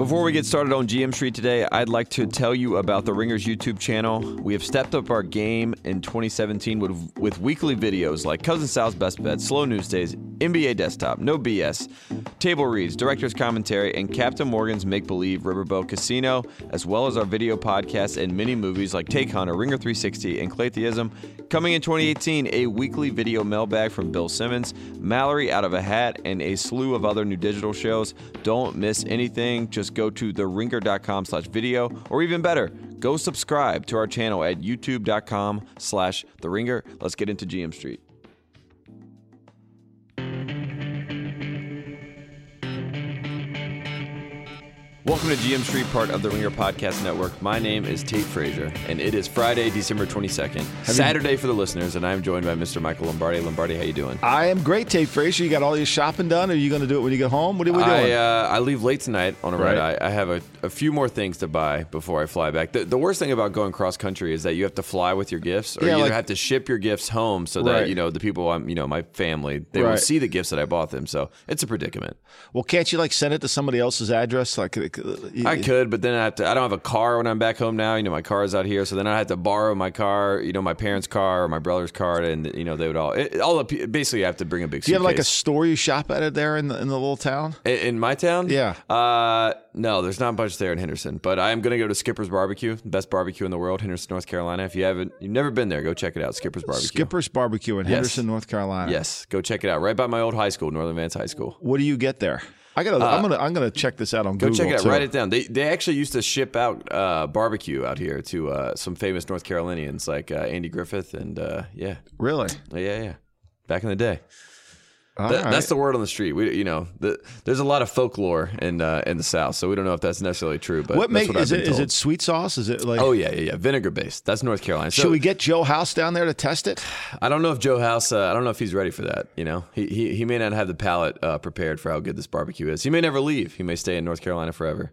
Before we get started on GM Street today, I'd like to tell you about the Ringers YouTube channel. We have stepped up our game in 2017 with, with weekly videos like Cousin Sal's Best Bets, Slow News Days, NBA Desktop, No BS, Table Reads, Director's Commentary, and Captain Morgan's Make Believe Riverboat Casino, as well as our video podcasts and mini movies like Take Hunter, Ringer 360, and Claytheism. Coming in 2018, a weekly video mailbag from Bill Simmons, Mallory Out of a Hat, and a slew of other new digital shows. Don't miss anything. Just go to theringer.com slash video, or even better, go subscribe to our channel at youtube.com slash the ringer. Let's get into GM Street. Welcome to GM Street, part of the Ringer Podcast Network. My name is Tate Frazier, and it is Friday, December 22nd, Saturday for the listeners, and I'm joined by Mr. Michael Lombardi. Lombardi, how you doing? I am great, Tate Frazier. You got all your shopping done? Are you going to do it when you get home? What are we doing? I, uh, I leave late tonight on a Right. red eye. I have a, a few more things to buy before I fly back. The, the worst thing about going cross country is that you have to fly with your gifts, or Yeah, you like- have to ship your gifts home so that Right. you know the people I'm, you know, my family, they will Right. see the gifts that I bought them. So it's a predicament. well, can't you like send it to somebody else's address? Like, you- I could, but then I have to. I don't have a car when I'm back home now. You know, my car is out here, so then I have to borrow my car. You know, my parents' car or my brother's car, and you know they would all. It, all the, basically, I have to bring a big. do you have like a store you shop at it there in the in the little town? In, in my town? Yeah. Uh, no, there's not much there in Henderson, but I am going to go to Skipper's Barbecue, the best barbecue in the world, Henderson, North Carolina. If you haven't, you've never been there, go check it out. Skipper's Barbecue. Skipper's Barbecue in Henderson, North Carolina. Yes, go check it out. Right by my old high school, Northern Vance High School. What do you get there? I gotta. I'm gonna. I'm gonna check this out on Go Google. Go check it out. too. Write it down. They they actually used to ship out uh, barbecue out here to uh, some famous North Carolinians like uh, Andy Griffith and uh, yeah, Really? yeah, yeah. Back in the day. That- right. That's the word on the street. We, you know, the, there's a lot of folklore in uh, in the South, so we don't know if that's necessarily true. But what makes is it? Is it sweet sauce? Is it like? Oh yeah, yeah, yeah. Vinegar based. That's North Carolina. So Should we get Joe House down there to test it? I don't know if Joe House. Uh, I don't know if he's ready for that. You know, he he, he may not have the palate uh, prepared for how good this barbecue is. He may never leave. He may stay in North Carolina forever.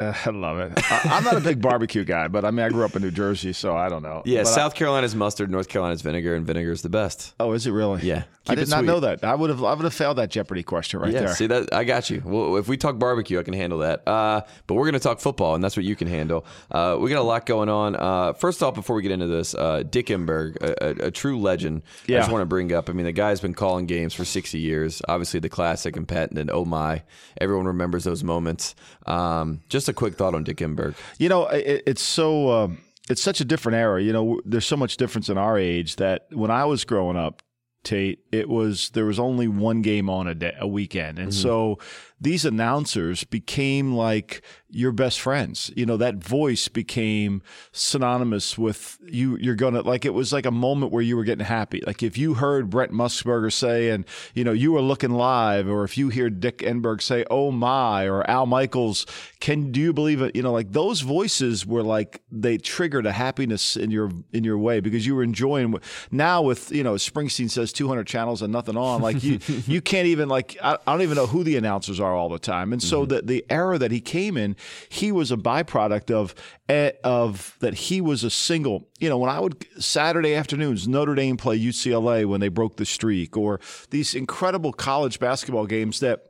Uh, I love it. I, I'm not a big barbecue guy, but I mean, I grew up in New Jersey, so I don't know. Yeah, But I- South Carolina's mustard, North Carolina's vinegar, and vinegar is the best. oh, is it really? Yeah, I did not sweet. know that. I would have. I would have failed that Jeopardy question right yeah, there. see that I got you. Well, if we talk barbecue, I can handle that. Uh, but we're going to talk football, and that's what you can handle. Uh, we got a lot going on. Uh, first off, before we get into this, uh, Dick Enberg, a, a, a true legend. Yeah. I just want to bring up. I mean, the guy's been calling games for 60 years. Obviously, the classic and patented. oh my, everyone remembers those moments. Um, just a quick thought on Dick Enberg. You know, it, it's so um, it's such a different era. You know, there's so much difference in our age that when I was growing up, Tate, it was there was only one game on a day, a weekend, and so these announcers became like your best friends. You know, that voice became synonymous with you. You're gonna like it was like a moment where you were getting happy. Like if you heard Brent Musburger say, and you know you were looking live, or if you hear Dick Enberg say, "Oh my," or Al Michaels, can do you believe it? You know, like those voices were like they triggered a happiness in your in your way because you were enjoying. Now with you know Springsteen says 200 channels and nothing on, like you you can't even like I, I don't even know who the announcers are all the time. And so the the era that he came in, he was a byproduct of eh, of that he was a single. You know, when I would Saturday afternoons, Notre Dame play UCLA when they broke the streak, or these incredible college basketball games that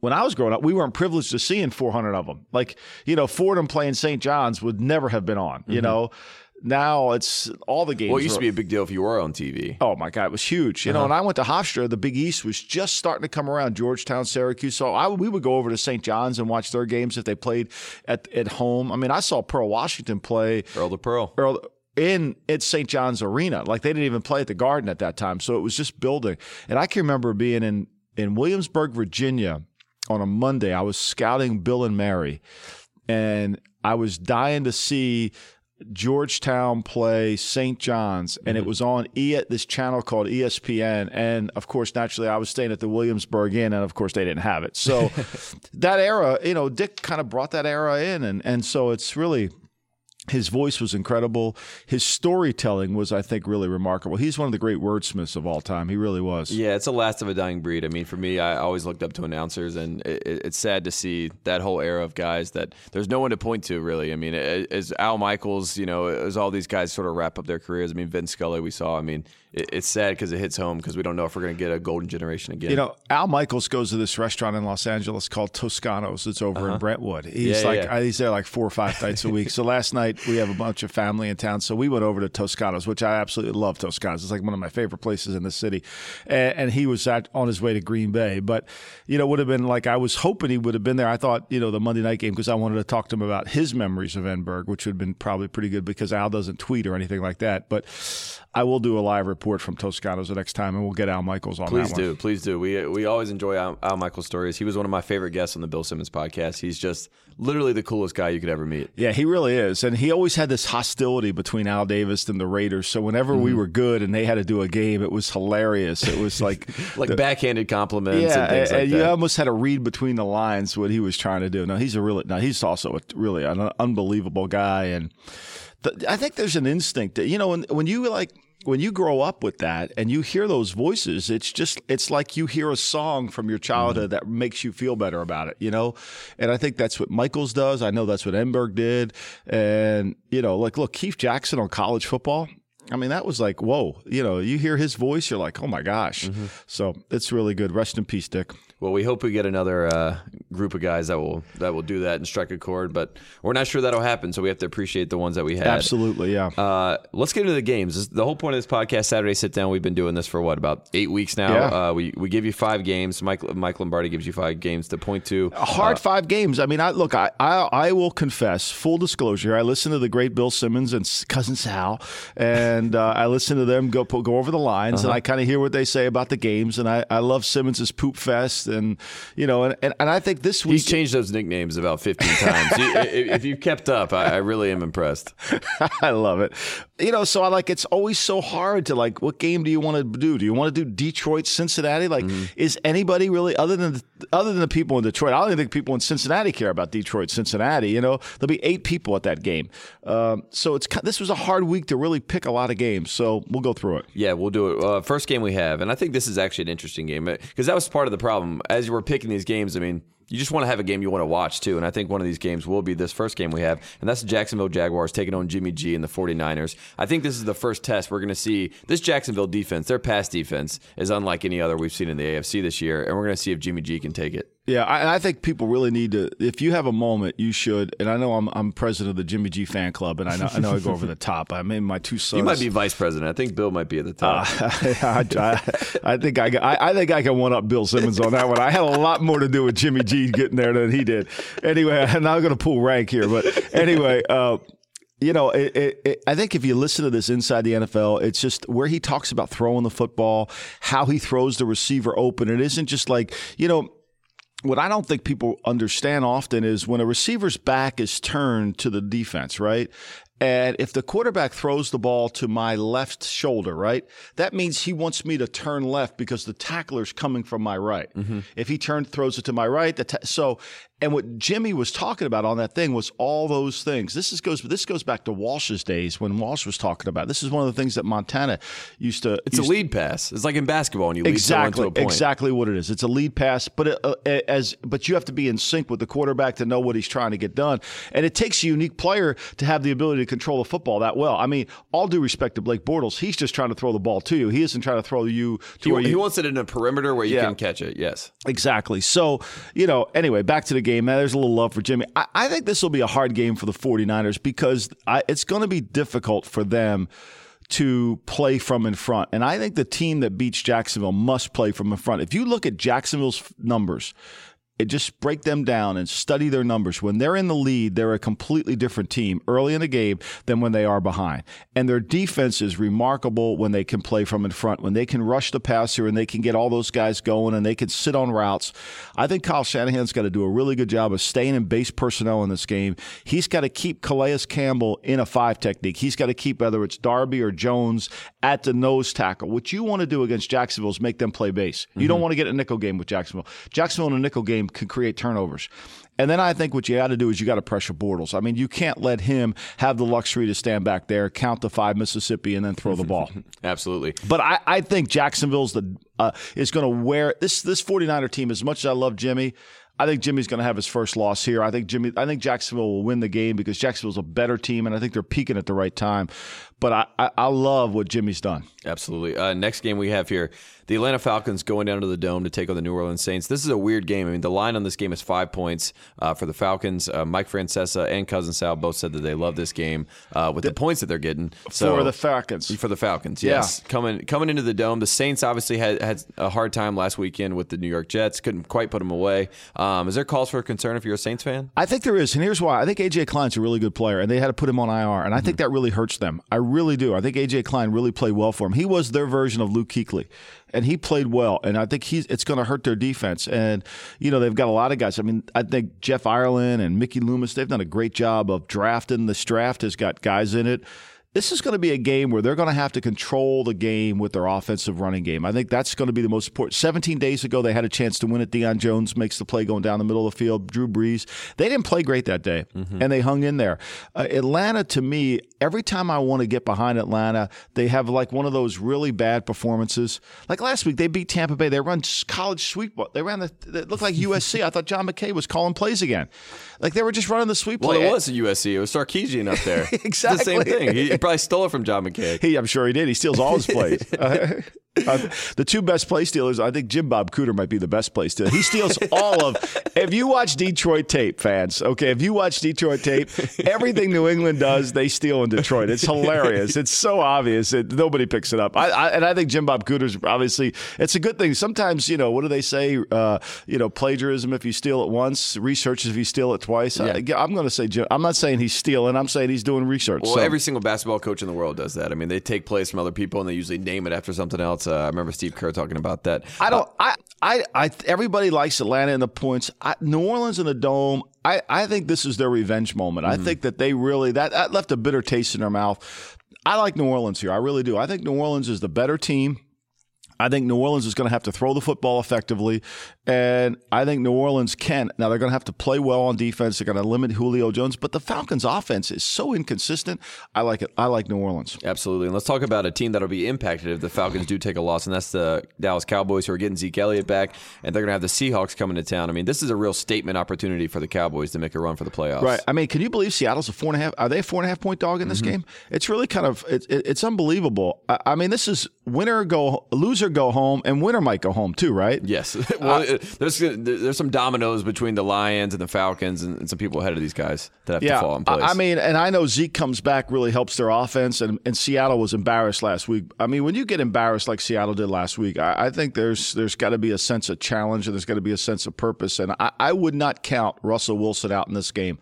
when I was growing up, we weren't privileged to seeing 400 of them. Like, you know, Fordham playing St. John's would never have been on, you know. Now it's all the games. Well, it used are- to be a big deal if you were on TV. Oh my God, it was huge. You know, uh-huh. and I went to Hofstra. The Big East was just starting to come around. Georgetown, Syracuse. So I, we would go over to St. John's and watch their games if they played at at home. I mean, I saw Pearl Washington play Earl to Pearl. Earl in at St. John's Arena. Like they didn't even play at the Garden at that time. So it was just building. And I can remember being in in Williamsburg, Virginia on a Monday. I was scouting Bill and Mary. And I was dying to see Georgetown play St. John's, and it mm-hmm. was on e this channel called ESPN. And of course, naturally, I was staying at the Williamsburg Inn, and of course, they didn't have it. So that era, you know, Dick kind of brought that era in, and and so it's really His voice was incredible. His storytelling was, I think, really remarkable. He's one of the great wordsmiths of all time. He really was. Yeah, it's the last of a dying breed. I mean, for me, I always looked up to announcers, and it, it's sad to see that whole era of guys that there's no one to point to, really. I mean, as Al Michaels, you know, as all these guys sort of wrap up their careers. I mean, Vin Scully, we saw. I mean, it's sad because it hits home because we don't know if we're going to get a golden generation again. You know, Al Michaels goes to this restaurant in Los Angeles called Toscano's. It's over uh-huh. in Brentwood. He's yeah, like yeah. he's there like four or five nights a week. so last night we have a bunch of family in town, so we went over to Toscano's, which I absolutely love. Toscano's. It's like one of my favorite places in the city. And, and he was at, on his way to Green Bay, but you know, would have been like I was hoping he would have been there. I thought you know the Monday night game because I wanted to talk to him about his memories of Enberg, which would have been probably pretty good because Al doesn't tweet or anything like that. But I will do a live report from Toscano's the next time, and we'll get Al Michaels on please do. Please do. We we always enjoy Al, Al Michaels stories. He was one of my favorite guests on the Bill Simmons podcast. He's just literally the coolest guy you could ever meet. Yeah, he really is. And he always had this hostility between Al Davis and the Raiders. So whenever mm-hmm. we were good and they had to do a game, it was hilarious. It was like like the, backhanded compliments yeah, and things and, like you that. almost had to read between the lines what he was trying to do. No, he's a really no, he's also a, really an unbelievable guy and the, I think there's an instinct that, you know when when you like when you grow up with that and you hear those voices, it's just it's like you hear a song from your childhood mm-hmm. that makes you feel better about it, you know. And I think that's what Michaels does. I know that's what Enberg did. And you know, like look, Keith Jackson on college football. I mean, that was like, whoa, you know, you hear his voice, you're like, oh my gosh. Mm-hmm. So it's really good. Rest in peace, Dick. Well, we hope we get another uh, group of guys that will that will do that and strike a chord, but we're not sure that'll happen. So we have to appreciate the ones that we had. Absolutely, yeah. Uh, let's get into the games. the whole point of this podcast, Saturday Sit Down. We've been doing this for what about eight weeks now. Yeah. Uh, we we give you five games. Mike Mike Lombardi gives you five games to point to. A hard uh, five games. I mean, I look. I, I I will confess, full disclosure. I listen to the great Bill Simmons and cousin Sal, and uh, I listen to them go go over the lines, Uh-huh. and I kind of hear what they say about the games, and I I love Simmons's poop fest, and you know, and and, and I think this week He's changed those nicknames about 15 times. You- if if you've kept up, I, I really am impressed. I love it. You know, so I like it's always so hard to like what game do you want to do? Do you want to do Detroit, Cincinnati? Like is anybody really other than other than the people in Detroit? I don't even think people in Cincinnati care about Detroit, Cincinnati. You know, there'll be eight people at that game. Um, so it's this was a hard week to really pick a lot of games. So we'll go through it. Yeah, we'll do it. Uh, first game we have, and I think this is actually an interesting game because that was part of the problem as you were picking these games. I mean, you just want to have a game you want to watch too, and I think one of these games will be this first game we have, and that's the Jacksonville Jaguars taking on Jimmy G and the 49ers. I think this is the first test we're going to see. This Jacksonville defense, their pass defense, is unlike any other we've seen in the AFC this year, and we're going to see if Jimmy G can take it. Yeah, I, I think people really need to. If you have a moment, you should. And I know I'm I'm president of the Jimmy G fan club, and I know I know I go over the top. I mean, my two sons. You might be vice president. I think Bill might be at the top. Uh, I, I, I, think I, I, I think I can one up Bill Simmons on that one. I had a lot more to do with Jimmy G getting there than he did. Anyway, I'm not going to pull rank here, but anyway. Uh, you know, it, it, it, I think if you listen to this inside the NFL, it's just where he talks about throwing the football, how he throws the receiver open. It isn't just like, you know, what I don't think people understand often is when a receiver's back is turned to the defense, right? And if the quarterback throws the ball to my left shoulder, right, that means he wants me to turn left because the tackler's coming from my right. Mm-hmm. If he turns throws it to my right, the ta- so and what Jimmy was talking about on that thing was all those things. This is goes this goes back to Walsh's days when Walsh was talking about. This is one of the things that Montana used to. It's a used lead pass. It's like in basketball when you exactly someone to a point. exactly what it is. It's a lead pass, but it, uh, as but you have to be in sync with the quarterback to know what he's trying to get done, and it takes a unique player to have the ability to control the football that well. I mean, all due respect to Blake Bortles, he's just trying to throw the ball to you. He isn't trying to throw you to He, where he wants it in a perimeter where you Yeah. can catch it. Yes. Exactly. So, you know, anyway, back to the game. Man, there's a little love for Jimmy. I, I think this will be a hard game for the 49ers because I, it's going to be difficult for them to play from in front. And I think the team that beats Jacksonville must play from in front. If you look at Jacksonville's numbers, just break them down and study their numbers. When they're in the lead, they're a completely different team early in the game than when they are behind. And their defense is remarkable when they can play from in front, when they can rush the passer and they can get all those guys going and they can sit on routes. I think Kyle Shanahan's got to do a really good job of staying in base personnel in this game. He's got to keep Calais Campbell in a five technique. He's got to keep whether it's Darby or Jones at the nose tackle. What you want to do against Jacksonville is make them play base. You don't mm-hmm. want to get a nickel game with Jacksonville. Jacksonville in a nickel game can create turnovers. And then I think what you got to do is you got to pressure Bortles. I mean, you can't let him have the luxury to stand back there, count the five Mississippi, and then throw the ball. Absolutely. But I, I think Jacksonville's the uh, is going to wear this this 49er team. As much as I love Jimmy, I think Jimmy's going to have his first loss here. I think Jimmy. I think Jacksonville will win the game because Jacksonville's a better team, and I think they're peaking at the right time. But I, I, I love what Jimmy's done. Absolutely. Uh, next game we have here the Atlanta Falcons going down to the Dome to take on the New Orleans Saints. This is a weird game. I mean, the line on this game is five points uh, for the Falcons. Uh, Mike Francesa and Cousin Sal both said that they love this game uh, with the, the, points that they're getting. So, for the Falcons. For the Falcons, yes. Yeah. Coming coming into the Dome, the Saints obviously had, had a hard time last weekend with the New York Jets. Couldn't quite put them away. Um, is there cause for concern if you're a Saints fan? I think there is, and here's why. I think AJ Klein's a really good player, and they had to put him on IR, and I mm-hmm. think that really hurts them. I really do. I think AJ Klein really played well for him. He was their version of Luke Kuechly and he played well. And I think he's it's going to hurt their defense. And you know they've got a lot of guys. I mean, I think Jeff Ireland and Mickey Loomis they've done a great job of drafting. This draft has got guys in it this is going to be a game where they're going to have to control the game with their offensive running game. I think that's going to be the most important. 17 days ago, they had a chance to win it. Deion Jones makes the play going down the middle of the field. Drew Brees. They didn't play great that day, mm-hmm. and they hung in there. Uh, Atlanta, to me, every time I want to get behind Atlanta, they have like one of those really bad performances. Like last week, they beat Tampa Bay. They run college sweep. They ran the, it looked like USC. I thought John McKay was calling plays again. Like they were just running the sweep well, play. it was a USC. It was Sarkisian up there. exactly. the same thing. He probably stole it from John McKay. He, I'm sure he did. He steals all his plays. Uh, uh, the two best play stealers, I think Jim Bob Cooter might be the best play stealer. He steals all of. If you watch Detroit tape, fans, okay, if you watch Detroit tape, everything New England does, they steal in Detroit. It's hilarious. It's so obvious. that nobody picks it up. I, I, and I think Jim Bob Cooter's obviously. It's a good thing. Sometimes you know what do they say? Uh, you know, plagiarism if you steal it once, research if you steal it twice. Yeah. I, am going to say Jim. I'm not saying he's stealing. I'm saying he's doing research. Well, so. every single basketball coach in the world does that. I mean, they take plays from other people and they usually name it after something else. Uh, I remember Steve Kerr talking about that. I don't. I, I, I. Everybody likes Atlanta in the points. I, New Orleans in the dome. I, I think this is their revenge moment. Mm-hmm. I think that they really that, that left a bitter taste in their mouth. I like New Orleans here. I really do. I think New Orleans is the better team. I think New Orleans is going to have to throw the football effectively, and I think New Orleans can. Now they're going to have to play well on defense. They're going to limit Julio Jones, but the Falcons' offense is so inconsistent. I like it. I like New Orleans. Absolutely. And let's talk about a team that'll be impacted if the Falcons do take a loss, and that's the Dallas Cowboys, who are getting Zeke Elliott back, and they're going to have the Seahawks coming to town. I mean, this is a real statement opportunity for the Cowboys to make a run for the playoffs. Right. I mean, can you believe Seattle's a four and a half? Are they a four and a half point dog in this mm-hmm. game? It's really kind of it, it, it's unbelievable. I, I mean, this is winner go loser go home, and winner might go home too, right? Yes. well, uh, there's there's some dominoes between the Lions and the Falcons, and, and, some people ahead of these guys that have yeah, to fall in place. I mean, and I know Zeke comes back really helps their offense, and, and Seattle was embarrassed last week. I mean, when you get embarrassed like Seattle did last week, I, I think there's there's got to be a sense of challenge and there's got to be a sense of purpose, and I, I would not count Russell Wilson out in this game.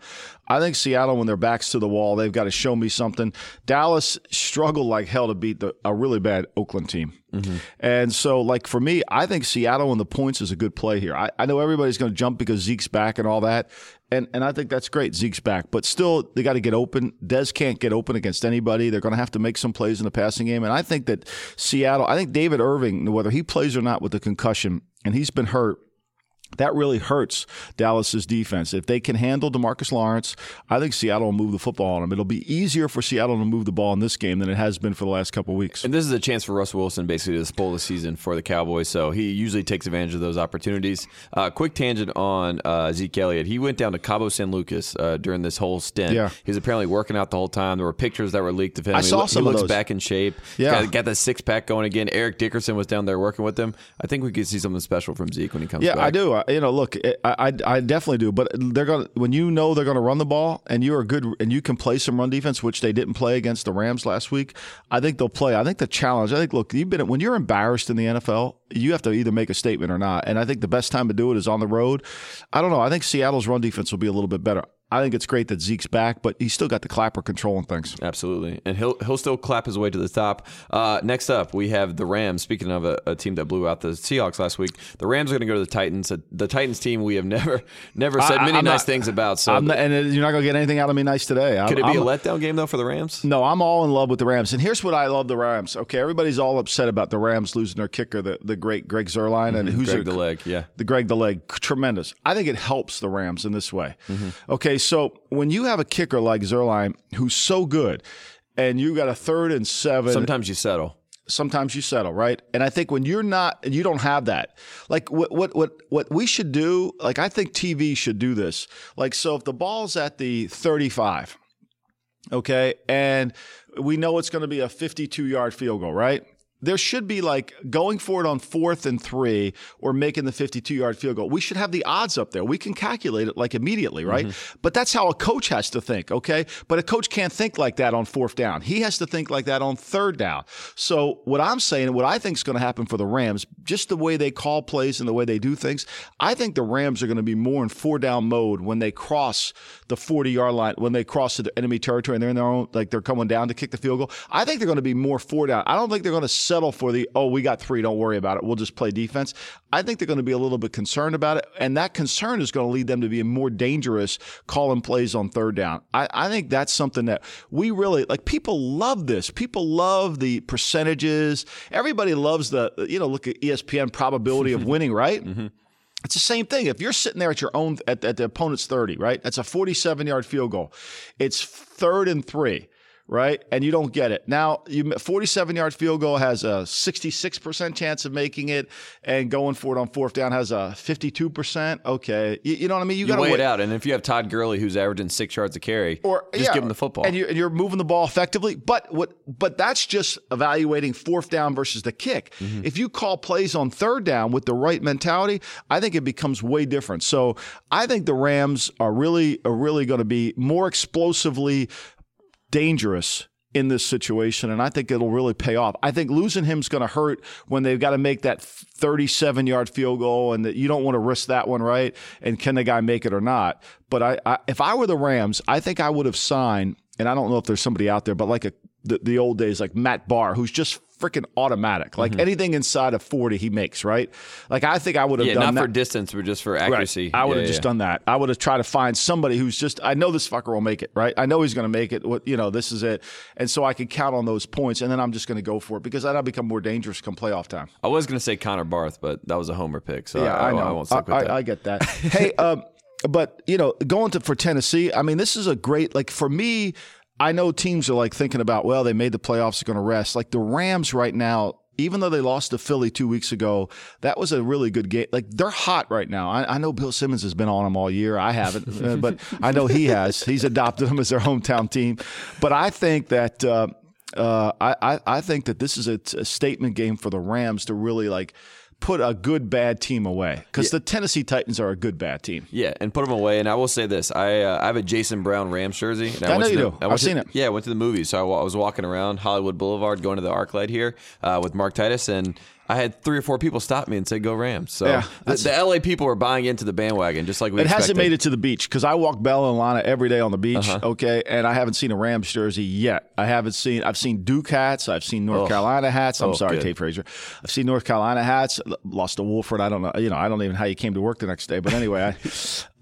I think Seattle, when their backs to the wall, they've got to show me something. Dallas struggled like hell to beat the, a really bad Oakland team. Mm-hmm. And so, like for me, I think Seattle and the points is a good play here. I, I know everybody's going to jump because Zeke's back and all that, and and I think that's great. Zeke's back, but still they got to get open. Dez can't get open against anybody. They're going to have to make some plays in the passing game, and I think that Seattle. I think David Irving, whether he plays or not with the concussion, and he's been hurt that really hurts Dallas's defense. If they can handle Demarcus Lawrence, I think Seattle will move the football on them. It'll be easier for Seattle to move the ball in this game than it has been for the last couple of weeks. And this is a chance for Russell Wilson basically to spoil the season for the Cowboys. So he usually takes advantage of those opportunities. Uh, quick tangent on uh, Zeke Elliott. He went down to Cabo San Lucas uh, during this whole stint. Yeah. He was apparently working out the whole time. There were pictures that were leaked of him. I saw he, some he looks back in shape. Yeah. Got, got the six pack going again. Eric Dickerson was down there working with him. I think we could see something special from Zeke when he comes yeah, back. I do. You know, look, it, I, I definitely do. But they're going to when you know they're going to run the ball and you're good and you can play some run defense, which they didn't play against the Rams last week. I think they'll play. I think the challenge. I think look, you've been when you're embarrassed in the NFL, you have to either make a statement or not. And I think the best time to do it is on the road. I don't know. I think Seattle's run defense will be a little bit better. I think it's great that Zeke's back, but he's still got the clapper controlling things. Absolutely, and he'll he'll still clap his way to the top. Uh, next up, we have the Rams. Speaking of a, a, team that blew out the Seahawks last week, the Rams are going to go to the Titans. The Titans team we have never never said many I'm nice not- things about. So I'm not- and you're not going to get anything out of me nice today. I'm- could it be I'm- a letdown game though for the Rams? No, I'm all in love with the Rams. And here's what I love the Rams. Okay, everybody's all upset about the Rams losing their kicker, the, the great Greg Zuerlein, and who's Mm-hmm. Greg their- the leg, yeah. the Greg the leg, tremendous. I think it helps the Rams in this way. Mm-hmm. Okay, so when you have a kicker like Zuerlein who's so good, and you got a third and seven, Sometimes you settle. sometimes you settle, right? And I think when you're not, you don't have that. Like what what what what we should do, like I think TV should do this. Like so, if the ball's at the 35, okay, and we know it's going to be a 52 yard field goal, right? There should be like going for it on fourth and three or making the 52 yard field goal. We should have the odds up there. We can calculate it like immediately, right? Mm-hmm. But that's how a coach has to think, okay? But a coach can't think like that on fourth down. He has to think like that on third down. So what I'm saying and what I think is going to happen for the Rams, just the way they call plays and the way they do things, I think the Rams are going to be more in four down mode when they cross the 40 yard line, when they cross the enemy territory and they're in their own, like they're coming down to kick the field goal. I think they're going to be more four down. I don't think they're going to settle for the, oh, we got three, don't worry about it. We'll just play defense. I think they're going to be a little bit concerned about it. And that concern is going to lead them to be more dangerous calling plays on third down. I, I think that's something that we really like. People love this. People love the percentages. Everybody loves the, you know, look at ESPN probability of winning, right? Mm-hmm. It's the same thing. If you're sitting there at your own at, at the opponent's 30, right? That's a 47 yard field goal. It's third and three, right? And you don't get it. Now, you 47 yard field goal has a 66% chance of making it, and going for it on fourth down has a 52%. Okay, you, you know what I mean? You got to weigh it out, and if you have Todd Gurley who's averaging six yards a carry, or just yeah, give him the football. and you're, and you're moving the ball effectively. But what? But that's just evaluating fourth down versus the kick. Mm-hmm. If you call plays on third down with the right mentality, I think it becomes way different. So I think the Rams are really are really going to be more explosively dangerous in this situation, and I think it'll really pay off. I think losing him's going to hurt when they've got to make that 37 yard field goal, and that you don't want to risk that one, right? And can the guy make it or not? But I, I if I were the Rams, I think I would have signed, and I don't know if there's somebody out there, but like a the, the old days, like Matt Bahr, who's just freaking automatic. Like anything inside of 40, he makes, right? Like I think I would have Mm-hmm. yeah, done not that. for distance, but just for Right. accuracy. I would Yeah, have yeah, just done that. I would have tried to find somebody who's just. I know this fucker will make it, right? I know he's going to make it. What you know, this is it, and so I can count on those points, and then I'm just going to go for it because then I'll become more dangerous come playoff time. I was going to say Connor Barth, but that was a homer pick, so Yeah, I, I know. I won't stick with I, that. I get that. hey, um, but you know, going to for Tennessee, I mean, this is a great like for me. I know teams are like thinking about, well, they made the playoffs, they're going to rest. Like the Rams right now, even though they lost to Philly two weeks ago, that was a really good game. Like they're hot right now. I, I know Bill Simmons has been on them all year. I haven't, uh, but I know he has. He's adopted them as their hometown team. But I think that. Uh, uh, I, I I think that this is a, a statement game for the Rams to really like put a good bad team away because the Tennessee Titans are a good bad team. Yeah, and put them away. And I will say this: I uh, I have a Jason Brown Rams jersey. And I went know you the- do. I I've to- seen it. Yeah, I went to the movies. So I, I was walking around Hollywood Boulevard, going to the ArcLight here uh, with Mark Titus, and I had three or four people stop me and say, "Go Rams!" So Yeah, the, the LA people are buying into the bandwagon, just like we. It hasn't made it to the beach because I walk Bella and Lana every day on the beach. Uh-huh. Okay, and I haven't seen a Rams jersey yet. I haven't seen. I've seen Duke hats. I've seen North Oh. Carolina hats. I'm Oh, sorry, good. Tate Frazier. I've seen North Carolina hats. Lost to Wofford. I don't know. You know, I don't even know how you came to work the next day. But anyway,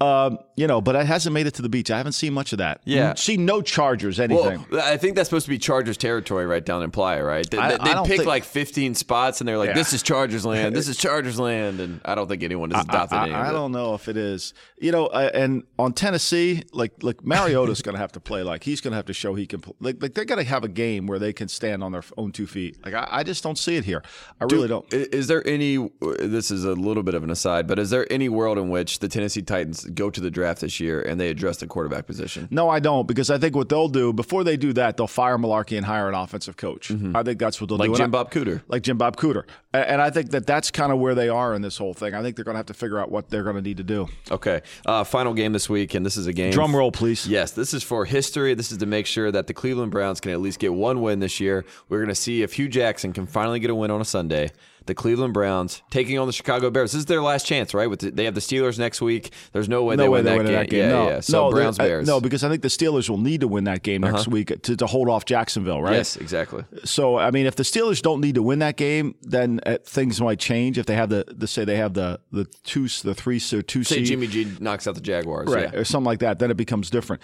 I, um, you know, but it hasn't made it to the beach. I haven't seen much of that. Yeah. seen no Chargers anything. Well, I think that's supposed to be Chargers territory right down in Playa, right? They, I- they, I pick think- like 15 spots, and they're like, Yeah. "This is Chargers land. This is Chargers land," and I don't think anyone has adopted I, any. I, of I don't know if it is. You know, uh, and on Tennessee, like like Mariota's going to have to play like he's going to have to show he can. pl- Like, like they're going to have a game where they can stand on their own two feet. Like I, I just don't see it here. I really don't. Is there any? This is a little bit of an aside, but is there any world in which the Tennessee Titans go to the draft this year and they address the quarterback position? No, I don't because I think what they'll do before they do that, they'll fire Mularkey and hire an offensive coach. I think that's what they'll Mm-hmm. Like do. Jim I- Bob Cooter. like Jim Bob Cooter. And I think that that's kind of where they are in this whole thing. I think they're going to have to figure out what they're going to need to do. Okay. Uh, final game this week, and this is a game. Drum roll, please. Yes, this is for history. This is to make sure that the Cleveland Browns can at least get one win this year. We're going to see if Hue Jackson can finally get a win on a Sunday. The Cleveland Browns taking on the Chicago Bears. This is their last chance, right? With the, they have the Steelers next week. There's no way No they way win they that win game. that game. Yeah, no, yeah. So no, Browns I- Bears. Uh-huh. no, because I think the Steelers will need to win that game next week to, to hold off Jacksonville, right? yes, exactly. So I mean, if the Steelers don't need to win that game, then uh, things might change. If they have the, the say they have the the two the three so two Say seed, Jimmy G knocks out the Jaguars. right, Yeah. or something like that, then it becomes different.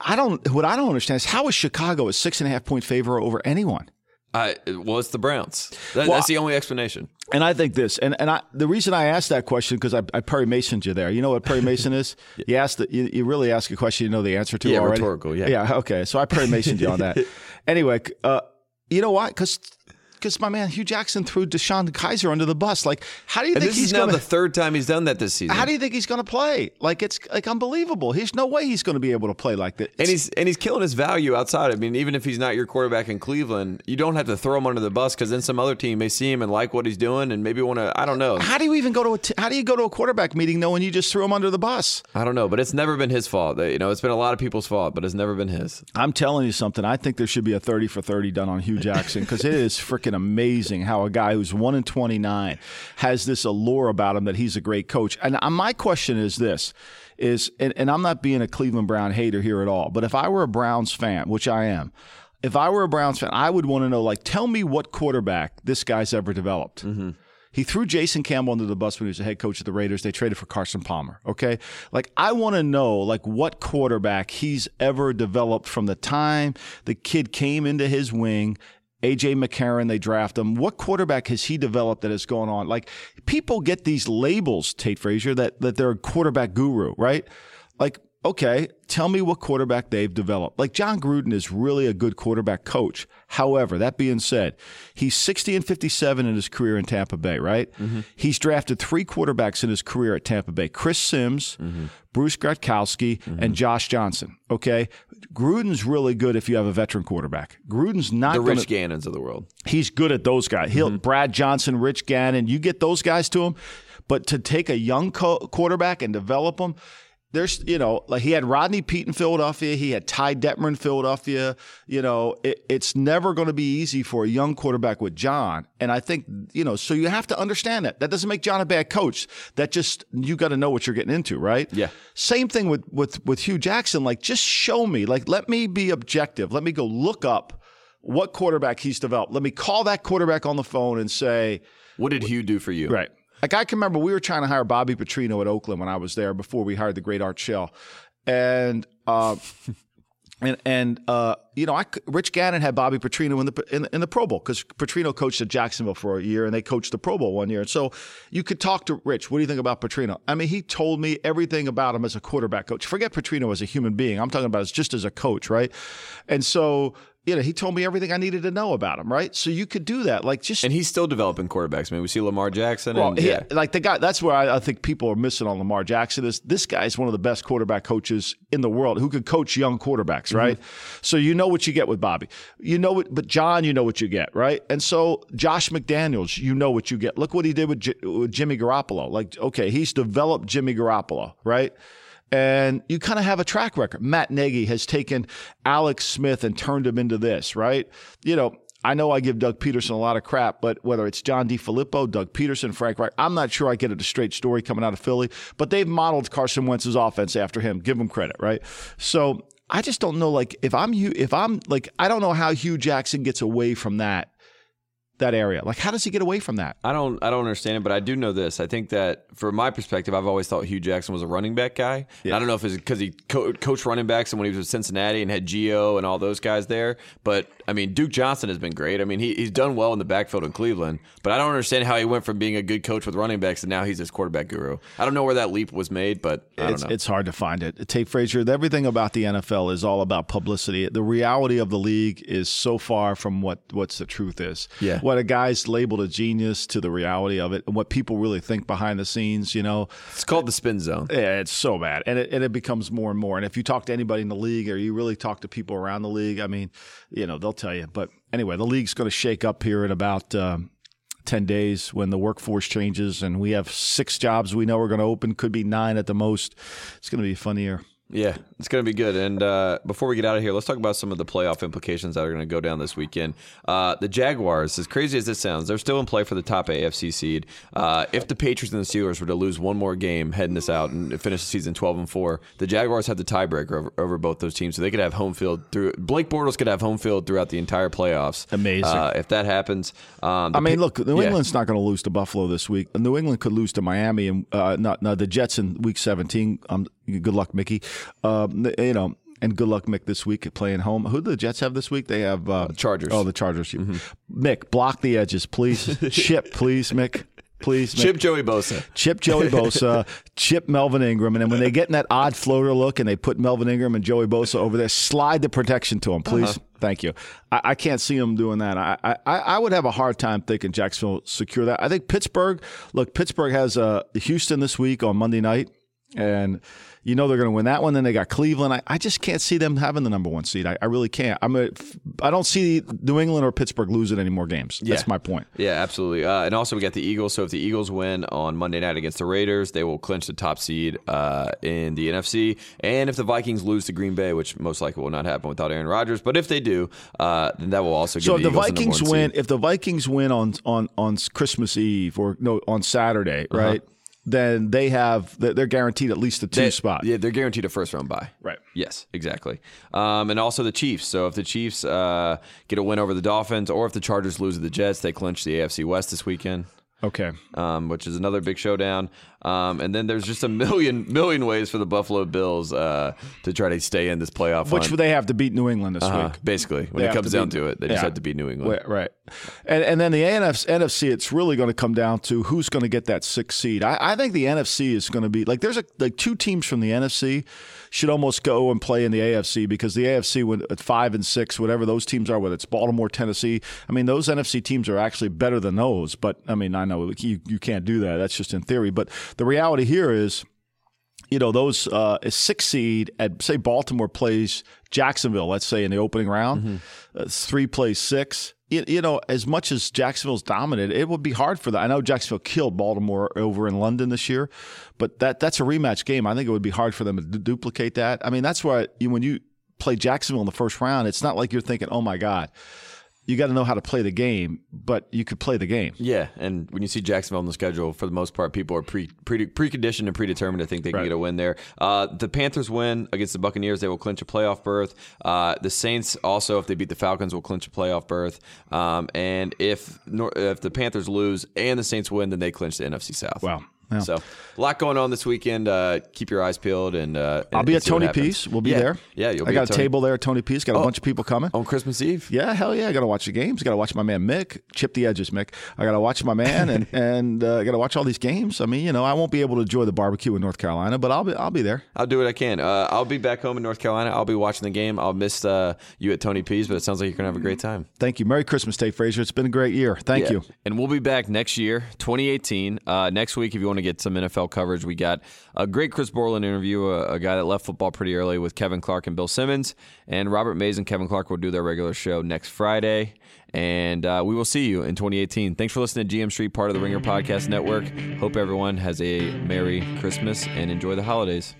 I don't. What I don't understand is how is Chicago a six and a half point favor over anyone? I, well, it's the Browns. That, Well, that's the only explanation. And I think this, and, and I, the reason I asked that question because I, I Perry Masoned you there. You know what Perry Mason is? You asked, the, you, you really ask a question you know the answer to Yeah, already. rhetorical, yeah. yeah. Okay, so I Perry Masoned you on that. Anyway, uh, you know why? Because because my man Hue Jackson threw DeShone Kizer under the bus. Like, how do you And think this he's is now going the third time he's done that this season. How do you think he's going to play? Like it's like unbelievable. There's no way he's going to be able to play like that. and he's and he's killing his value outside. I mean, even if he's not your quarterback in Cleveland, you don't have to throw him under the bus because then some other team may see him and like what he's doing and maybe want to. I don't know. how do you even go to a t- how do you go to a quarterback meeting knowing you just threw him under the bus? I don't know, but it's never been his fault. You know, it's been a lot of people's fault, but it's never been his. I'm telling you something. I think there should be a 30 for 30 done on Hue Jackson because it is freaking amazing how a guy who's 1 in 29 has this allure about him that he's a great coach. And my question is this is and, and I'm not being a Cleveland Brown hater here at all, but if I were a Browns fan, which I am, if I were a Browns fan, I would want to know like tell me what quarterback this guy's ever developed. Mm-hmm. He threw Jason Campbell under the bus when he was the head coach of the Raiders. They traded for Carson Palmer. Okay. Like, I want to know, like, what quarterback he's ever developed from the time the kid came into his wing. AJ McCarron, they draft him. What quarterback has he developed that has gone on? Like, people get these labels, Tate Frazier, that, that they're a quarterback guru, right? Like, okay, tell me what quarterback they've developed. Like Jon Gruden is really a good quarterback coach. However, that being said, he's 60 and 57 in his career in Tampa Bay, right? Mm-hmm. He's drafted three quarterbacks in his career at Tampa Bay Chris Sims, mm-hmm. Bruce Gradkowski, mm-hmm. and Josh Johnson. Okay. Gruden's really good if you have a veteran quarterback. Gruden's not The going Rich Gannons of the world. He's good at those guys. He'll Brad Johnson, Rich Gannon. You get those guys to him, but to take a young co- quarterback and develop them, there's you know like he had Rodney Peete in Philadelphia, he had Ty Detmer in Philadelphia. You know it, it's never going to be easy for a young quarterback with John, and I think you know so you have to understand that. That doesn't make John a bad coach. That just you got to know what you're getting into, right? Yeah. Same thing with with with Hue Jackson. Like just show me, like let me be objective. Let me go look up what quarterback he's developed. Let me call that quarterback on the phone and say, What did Hue do for you? right. Like I can remember we were trying to hire Bobby Petrino at Oakland when I was there before we hired the great Art Shell. And uh, and and uh, you know, I Rich Gannon had Bobby Petrino in the in, in the Pro Bowl because Petrino coached at Jacksonville for a year and they coached the Pro Bowl one year. And so you could talk to Rich. What do you think about Petrino? I mean, he told me everything about him as a quarterback coach. Forget Petrino as a human being. I'm talking about as just as a coach, right? And so you know, he told me everything I needed to know about him, right? So you could do that, like just And he's still developing quarterbacks. I mean, we see Lamar Jackson. well, and, he- yeah. like the guy. That's where I, I think people are missing on Lamar Jackson. Is this guy is one of the best quarterback coaches in the world who could coach young quarterbacks, mm-hmm. right? So you know what you get with Bobby. You know what, but John, you know what you get, right? And so Josh McDaniels, you know what you get. Look what he did with, J- with Jimmy Garoppolo. Like, okay, he's developed Jimmy Garoppolo, right? And you kind of have a track record. Matt Nagy has taken Alex Smith and turned him into this, right? You know, I know I give Doug Pederson a lot of crap, but whether it's John DeFilippo, Doug Pederson, Frank Reich, I'm not sure I get it a straight story coming out of Philly, but they've modeled Carson Wentz's offense after him. Give him credit, right? So I just don't know, like, if I'm if I'm like, I don't know how Hue Jackson gets away from that that area. Like, how does he get away from that? I don't I don't understand it, but I do know this. I think that from my perspective, I've always thought Hue Jackson was a running back guy. And I don't know if it's because he co- coached running backs and when he was with Cincinnati and had Gio and all those guys there. But I mean, Duke Johnson has been great. I mean, he, he's done well in the backfield in Cleveland. But I don't understand how he went from being a good coach with running backs and now he's this quarterback guru. I don't know where that leap was made, but I don't It's, know. it's hard to find it. Tate Frazier, everything about the NFL is all about publicity. The reality of the league is so far from what what's the truth is. Yeah. What a guy's labeled a genius to the reality of it and what people really think behind the scenes, you know. it's called the spin zone. Yeah, it's so bad. And it, and it becomes more and more. And if you talk to anybody in the league or you really talk to people around the league, I mean, you know, they'll tell you. But anyway, the league's going to shake up here in about um, 10 days when the workforce changes and we have six jobs we know are going to open, could be nine at the most. It's going to be a fun year. Yeah, it's going to be good. And uh, before we get out of here, let's talk about some of the playoff implications that are going to go down this weekend. Uh, the Jaguars, as crazy as this sounds, they're still in play for the top AFC seed. Uh, if the Patriots and the Steelers were to lose one more game heading this out and finish the season 12 and 4, the Jaguars have the tiebreaker over, over both those teams. So they could have home field through. Blake Bortles could have home field throughout the entire playoffs. Amazing. Uh, if that happens. Um, I mean, look, New England's not going to lose to Buffalo this week. New England could lose to Miami and uh, the Jets in Week 17. Um, good luck, Mickey. Um, you know, and good luck, Mick, this week playing home. Who do the Jets have this week? They have uh, Chargers. Oh, the Chargers. Mm-hmm. Mick, block the edges, please. Chip, please, Mick. Please, Mick. Chip Joey Bosa. Chip Joey Bosa, chip Melvin Ingram, and then when they get in that odd floater look and they put Melvin Ingram and Joey Bosa over there, slide the protection to them, please. Uh-huh. Thank you. I, I, can't see them doing that. I, I, I would have a hard time thinking Jacksonville secure that. I think Pittsburgh. Look, Pittsburgh has uh, Houston this week on Monday night, and you know they're going to win that one. Then they got Cleveland. I, I just can't see them having the number one seed. I, I really can't. I'm a, I don't see New England or Pittsburgh losing any more games. Yeah. That's my point. Yeah, absolutely. Uh, and also we got the Eagles. So if the Eagles win on Monday night against the Raiders, they will clinch the top seed uh, in the NFC. And if the Vikings lose to Green Bay, which most likely will not happen without Aaron Rodgers, but if they do, uh, then that will also give so the, the Eagles Vikings the win, seed. if the Vikings win on on on Christmas Eve or no on Saturday, uh-huh. Then they have they're guaranteed at least a two they, spot. Yeah, they're guaranteed a first round bye. Right. Yes, exactly. Um, and also the Chiefs. So if the Chiefs uh, get a win over the Dolphins, or if the Chargers lose to the Jets, they clinch the AFC West this weekend. Okay. Um, which is another big showdown. Um, and then there's just a million million ways for the Buffalo Bills uh, to try to stay in this playoff. Which hunt. they have to beat New England this uh-huh. week. Basically, when they it comes to down beat, to it, they yeah. just have to beat New England. Right. And and then the NFC, NFC, it's really going to come down to who's going to get that sixth seed. I, I think the NFC is going to be like there's a like two teams from the NFC should almost go and play in the AFC because the AFC when at five and six, whatever those teams are, whether it's Baltimore, Tennessee, I mean those NFC teams are actually better than those. But I mean I know you you can't do that. That's just in theory. But the reality here is you know, those uh, a six seed at say Baltimore plays Jacksonville, let's say in the opening round, mm-hmm. uh, three plays six. You, you, know, as much as Jacksonville's dominant, it would be hard for them. I know Jacksonville killed Baltimore over in London this year, but that that's a rematch game. I think it would be hard for them to d- duplicate that. I mean, that's why you, when you play Jacksonville in the first round, it's not like you're thinking, "Oh my God." You got to know how to play the game, but you could play the game. Yeah, and when you see Jacksonville on the schedule, for the most part, people are pre pre preconditioned and predetermined to think they can right. get a win there. Uh, the Panthers win against the Buccaneers; they will clinch a playoff berth. Uh, the Saints also, if they beat the Falcons, will clinch a playoff berth. Um, and if if the Panthers lose and the Saints win, then they clinch the NFC South. Wow. Yeah. So a lot going on this weekend. Uh, keep your eyes peeled, and, uh, I'll be at Tony Peace. We'll be yeah. there. Yeah, you'll. I got a table there at Tony Peace. Got a oh, bunch of people coming on Christmas Eve. Yeah, hell yeah! I got to watch the games. Got to watch my man Mick chip the edges. Mick, I got to watch my man, and and uh, I got to watch all these games. I mean, you know, I won't be able to enjoy the barbecue in North Carolina, but I'll be I'll be there. I'll do what I can. Uh, I'll be back home in North Carolina. I'll be watching the game. I'll miss uh, you at Tony Peace, but it sounds like you're gonna have a great time. Thank you. Merry Christmas, Tate Frazier. It's been a great year. Thank yeah. you. And we'll be back next year, 2018. Uh, next week, if you want to get some NFL coverage, we got a great Chris Borland interview, a, a, guy that left football pretty early with Kevin Clark and Bill Simmons. And Robert Mays and Kevin Clark will do their regular show next Friday. And uh, we will see you in 2018. Thanks for listening to GM Street, part of the Ringer Podcast Network. Hope everyone has a Merry Christmas and enjoy the holidays.